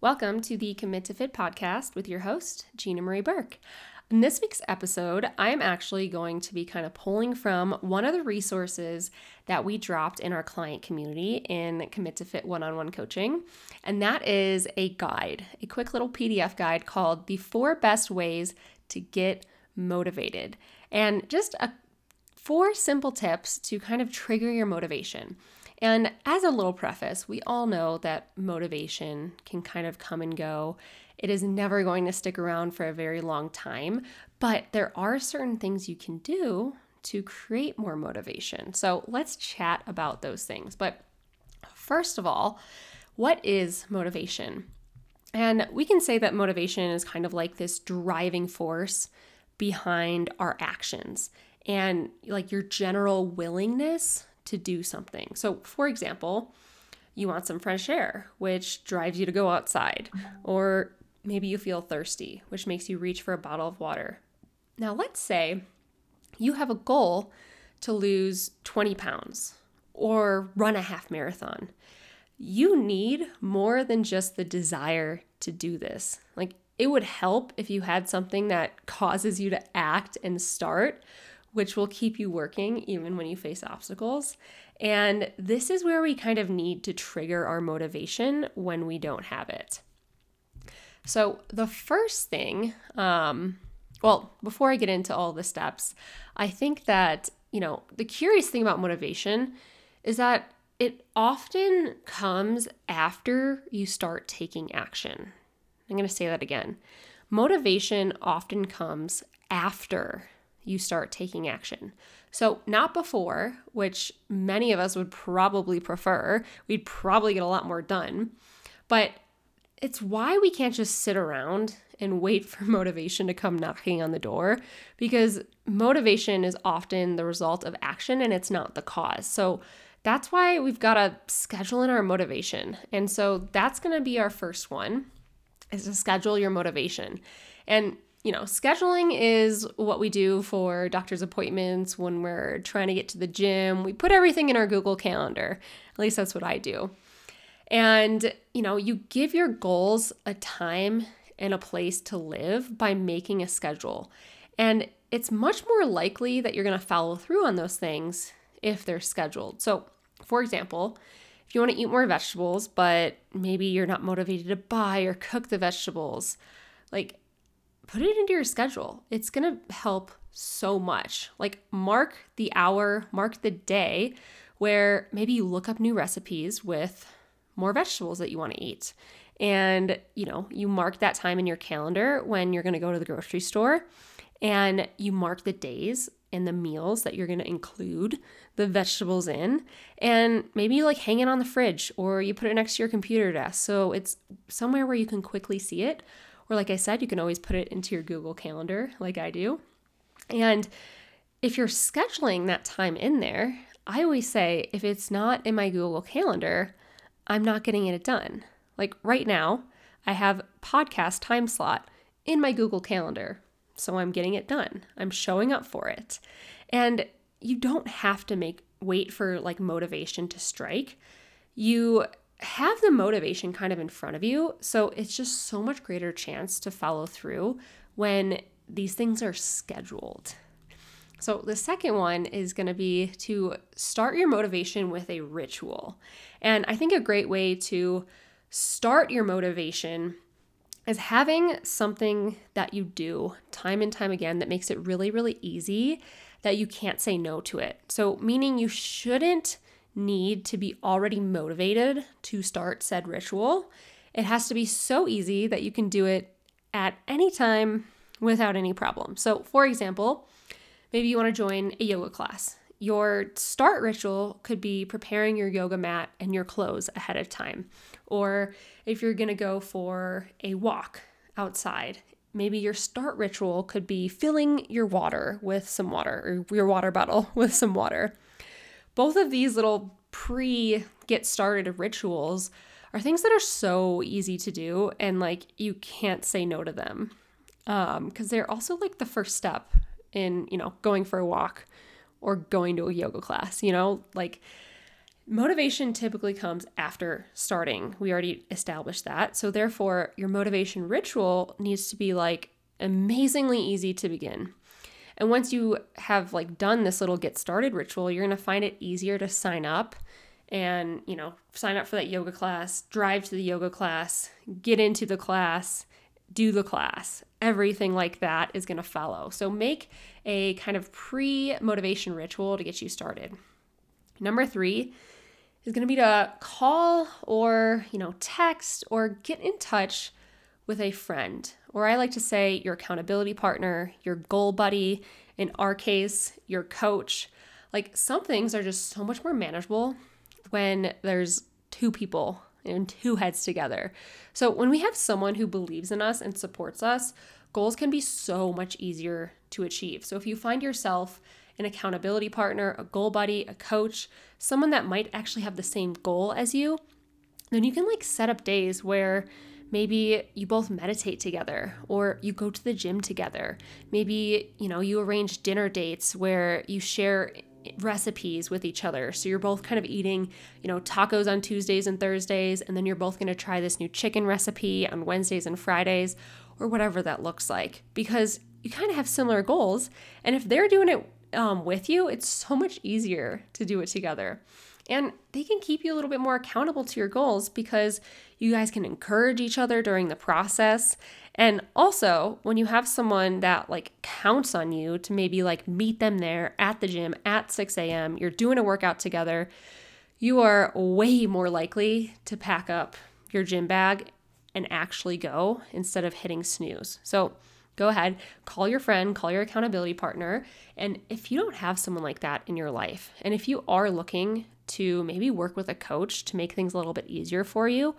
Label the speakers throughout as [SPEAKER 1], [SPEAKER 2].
[SPEAKER 1] Welcome to the Commit to Fit podcast with your host, Gina Marie Burck. In this week's episode, I am actually going to be kind of pulling from one of the resources that we dropped in our client community in Commit to Fit one on one coaching. And that is a guide, a quick little PDF guide called The Four Best Ways to Get Motivated. And just a four simple tips to kind of trigger your motivation. And as a little preface, we all know that motivation can kind of come and go. It is never going to stick around for a very long time, but there are certain things you can do to create more motivation. So let's chat about those things. But first of all, what is motivation? And we can say that motivation is kind of like this driving force behind our actions and like your general willingness to do something. So, for example, you want some fresh air, which drives you to go outside, or maybe you feel thirsty, which makes you reach for a bottle of water. Now, let's say you have a goal to lose 20 pounds or run a half marathon. You need more than just the desire to do this. Like, it would help if you had something that causes you to act and start, which will keep you working even when you face obstacles. And this is where we kind of need to trigger our motivation when we don't have it. So, the first thing, um, well, before I get into all the steps, I think that, you know, the curious thing about motivation is that it often comes after you start taking action. I'm going to say that again. Motivation often comes after you start taking action. So, not before, which many of us would probably prefer. We'd probably get a lot more done. But it's why we can't just sit around and wait for motivation to come knocking on the door because motivation is often the result of action and it's not the cause. So, that's why we've got to schedule in our motivation. And so, that's going to be our first one is to schedule your motivation. And you know, scheduling is what we do for doctor's appointments when we're trying to get to the gym. We put everything in our Google Calendar. At least that's what I do. And, you know, you give your goals a time and a place to live by making a schedule. And it's much more likely that you're going to follow through on those things if they're scheduled. So, for example, if you want to eat more vegetables, but maybe you're not motivated to buy or cook the vegetables, like put it into your schedule. It's going to help so much. Like, mark the hour, mark the day where maybe you look up new recipes with more vegetables that you want to eat. And, you know, you mark that time in your calendar when you're going to go to the grocery store and you mark the days and the meals that you're going to include the vegetables in and maybe you like hang it on the fridge or you put it next to your computer desk so it's somewhere where you can quickly see it or, like I said, you can always put it into your Google Calendar, like I do. And if you're scheduling that time in there, I always say if it's not in my Google Calendar, I'm not getting it done. Like right now, I have podcast time slot in my Google Calendar. So I'm getting it done. I'm showing up for it. And you don't have to make wait for like motivation to strike. You have the motivation kind of in front of you. So it's just so much greater chance to follow through when these things are scheduled. So the second one is going to be to start your motivation with a ritual. And I think a great way to start your motivation is having something that you do time and time again that makes it really, really easy that you can't say no to it. So, meaning you shouldn't need to be already motivated to start said ritual. It has to be so easy that you can do it at any time without any problem. So, for example, maybe you want to join a yoga class. Your start ritual could be preparing your yoga mat and your clothes ahead of time. Or if you're going to go for a walk outside, maybe your start ritual could be filling your water with some water or your water bottle with some water both of these little pre get started rituals are things that are so easy to do and like you can't say no to them um because they're also like the first step in you know going for a walk or going to a yoga class you know like Motivation typically comes after starting. We already established that. So, therefore, your motivation ritual needs to be like amazingly easy to begin. And once you have like done this little get started ritual, you're going to find it easier to sign up and, you know, sign up for that yoga class, drive to the yoga class, get into the class, do the class. Everything like that is going to follow. So make a kind of pre-motivation ritual to get you started. Number 3 is going to be to call or, you know, text or get in touch with a friend, or I like to say your accountability partner, your goal buddy, in our case, your coach. Like some things are just so much more manageable when there's two people and two heads together. So when we have someone who believes in us and supports us, goals can be so much easier to achieve. So if you find yourself an accountability partner, a goal buddy, a coach, someone that might actually have the same goal as you, then you can like set up days where maybe you both meditate together or you go to the gym together. Maybe, you know, you arrange dinner dates where you share recipes with each other. So you're both kind of eating, you know, tacos on Tuesdays and Thursdays, and then you're both going to try this new chicken recipe on Wednesdays and Fridays, or whatever that looks like, because you kind of have similar goals. And if they're doing it um, with you, it's so much easier to do it together. And they can keep you a little bit more accountable to your goals because you guys can encourage each other during the process. And also, when you have someone that like counts on you to maybe like meet them there at the gym at 6 a.m., you're doing a workout together, you are way more likely to pack up your gym bag and actually go instead of hitting snooze. So, go ahead, call your friend, call your accountability partner. And if you don't have someone like that in your life, and if you are looking to maybe work with a coach to make things a little bit easier for you,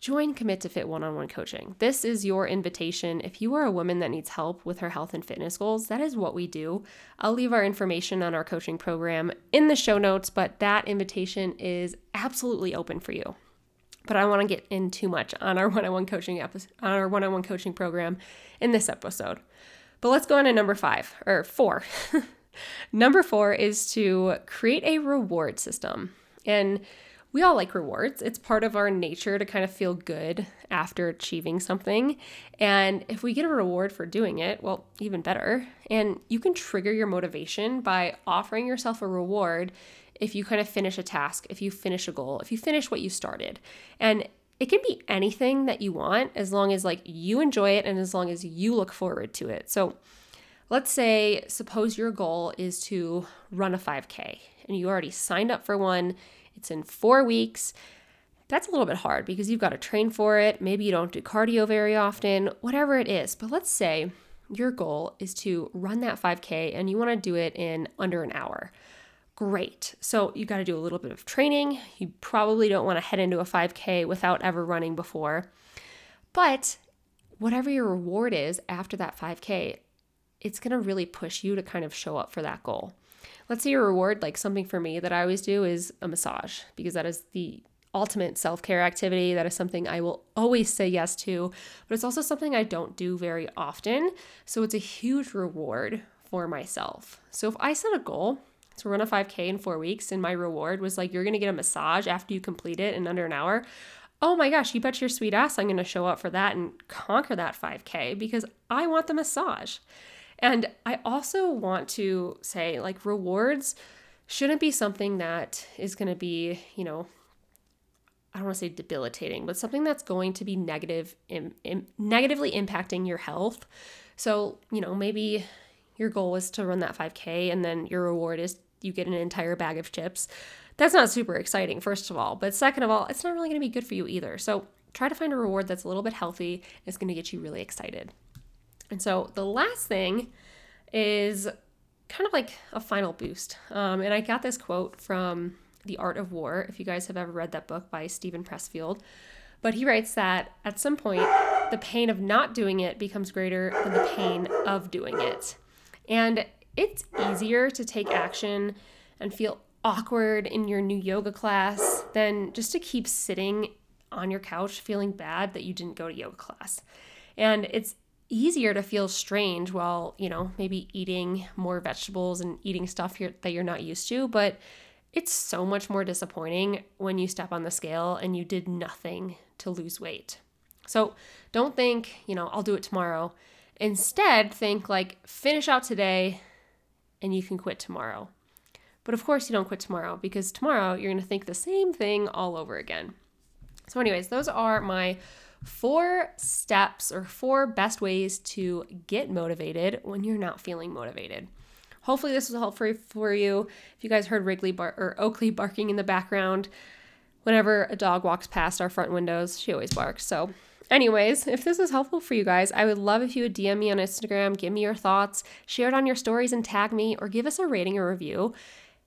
[SPEAKER 1] join Commit to Fit one on one coaching. This is your invitation. If you are a woman that needs help with her health and fitness goals, that is what we do. I'll leave our information on our coaching program in the show notes, but that invitation is absolutely open for you. But I want to get in too much on our one-on-one coaching episode, on our one-on-one coaching program in this episode. But let's go on to number five or four. Number four is to create a reward system. And we all like rewards. It's part of our nature to kind of feel good after achieving something. And if we get a reward for doing it, well, even better. And you can trigger your motivation by offering yourself a reward if you kind of finish a task, if you finish a goal, if you finish what you started. And it can be anything that you want as long as like you enjoy it and as long as you look forward to it. So Let's say, suppose your goal is to run a 5K and you already signed up for one, it's in four weeks. That's a little bit hard because you've got to train for it. Maybe you don't do cardio very often, whatever it is. But let's say your goal is to run that 5K and you want to do it in under an hour. Great. So you got to do a little bit of training. You probably don't want to head into a 5K without ever running before. But whatever your reward is after that 5K, it's going to really push you to kind of show up for that goal. Let's say your reward, like something for me that I always do is a massage because that is the ultimate self care activity. That is something I will always say yes to, but it's also something I don't do very often. So it's a huge reward for myself. So if I set a goal to run a 5K in four weeks and my reward was like, you're going to get a massage after you complete it in under an hour, oh my gosh, you bet your sweet ass I'm going to show up for that and conquer that 5K because I want the massage. And I also want to say, like, rewards shouldn't be something that is going to be, you know, I don't want to say debilitating, but something that's going to be negative, Im- Im- negatively impacting your health. So, you know, maybe your goal is to run that 5K and then your reward is you get an entire bag of chips. That's not super exciting, first of all. But second of all, it's not really going to be good for you either. So try to find a reward that's a little bit healthy. It's going to get you really excited. And so the last thing is kind of like a final boost. Um, and I got this quote from The Art of War, if you guys have ever read that book by Steven Pressfield. But he writes that at some point, the pain of not doing it becomes greater than the pain of doing it. And it's easier to take action and feel awkward in your new yoga class than just to keep sitting on your couch feeling bad that you didn't go to yoga class. And it's easier to feel strange while, you know, maybe eating more vegetables and eating stuff you're, that you're not used to, but it's so much more disappointing when you step on the scale and you did nothing to lose weight. So don't think, you know, I'll do it tomorrow. Instead, think like finish out today and you can quit tomorrow. But of course, you don't quit tomorrow because tomorrow you're going to think the same thing all over again. So, anyways, those are my four steps or four best ways to get motivated when you're not feeling motivated. Hopefully, this was helpful for you. If you guys heard Wrigley bar- or Oakley barking in the background, whenever a dog walks past our front windows, she always barks. So, anyways, if this was helpful for you guys, I would love if you would DM me on Instagram, give me your thoughts, share it on your stories and tag me, or give us a rating or review.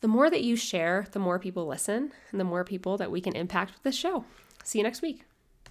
[SPEAKER 1] The more that you share, the more people listen, and the more people that we can impact with this show. See you next week.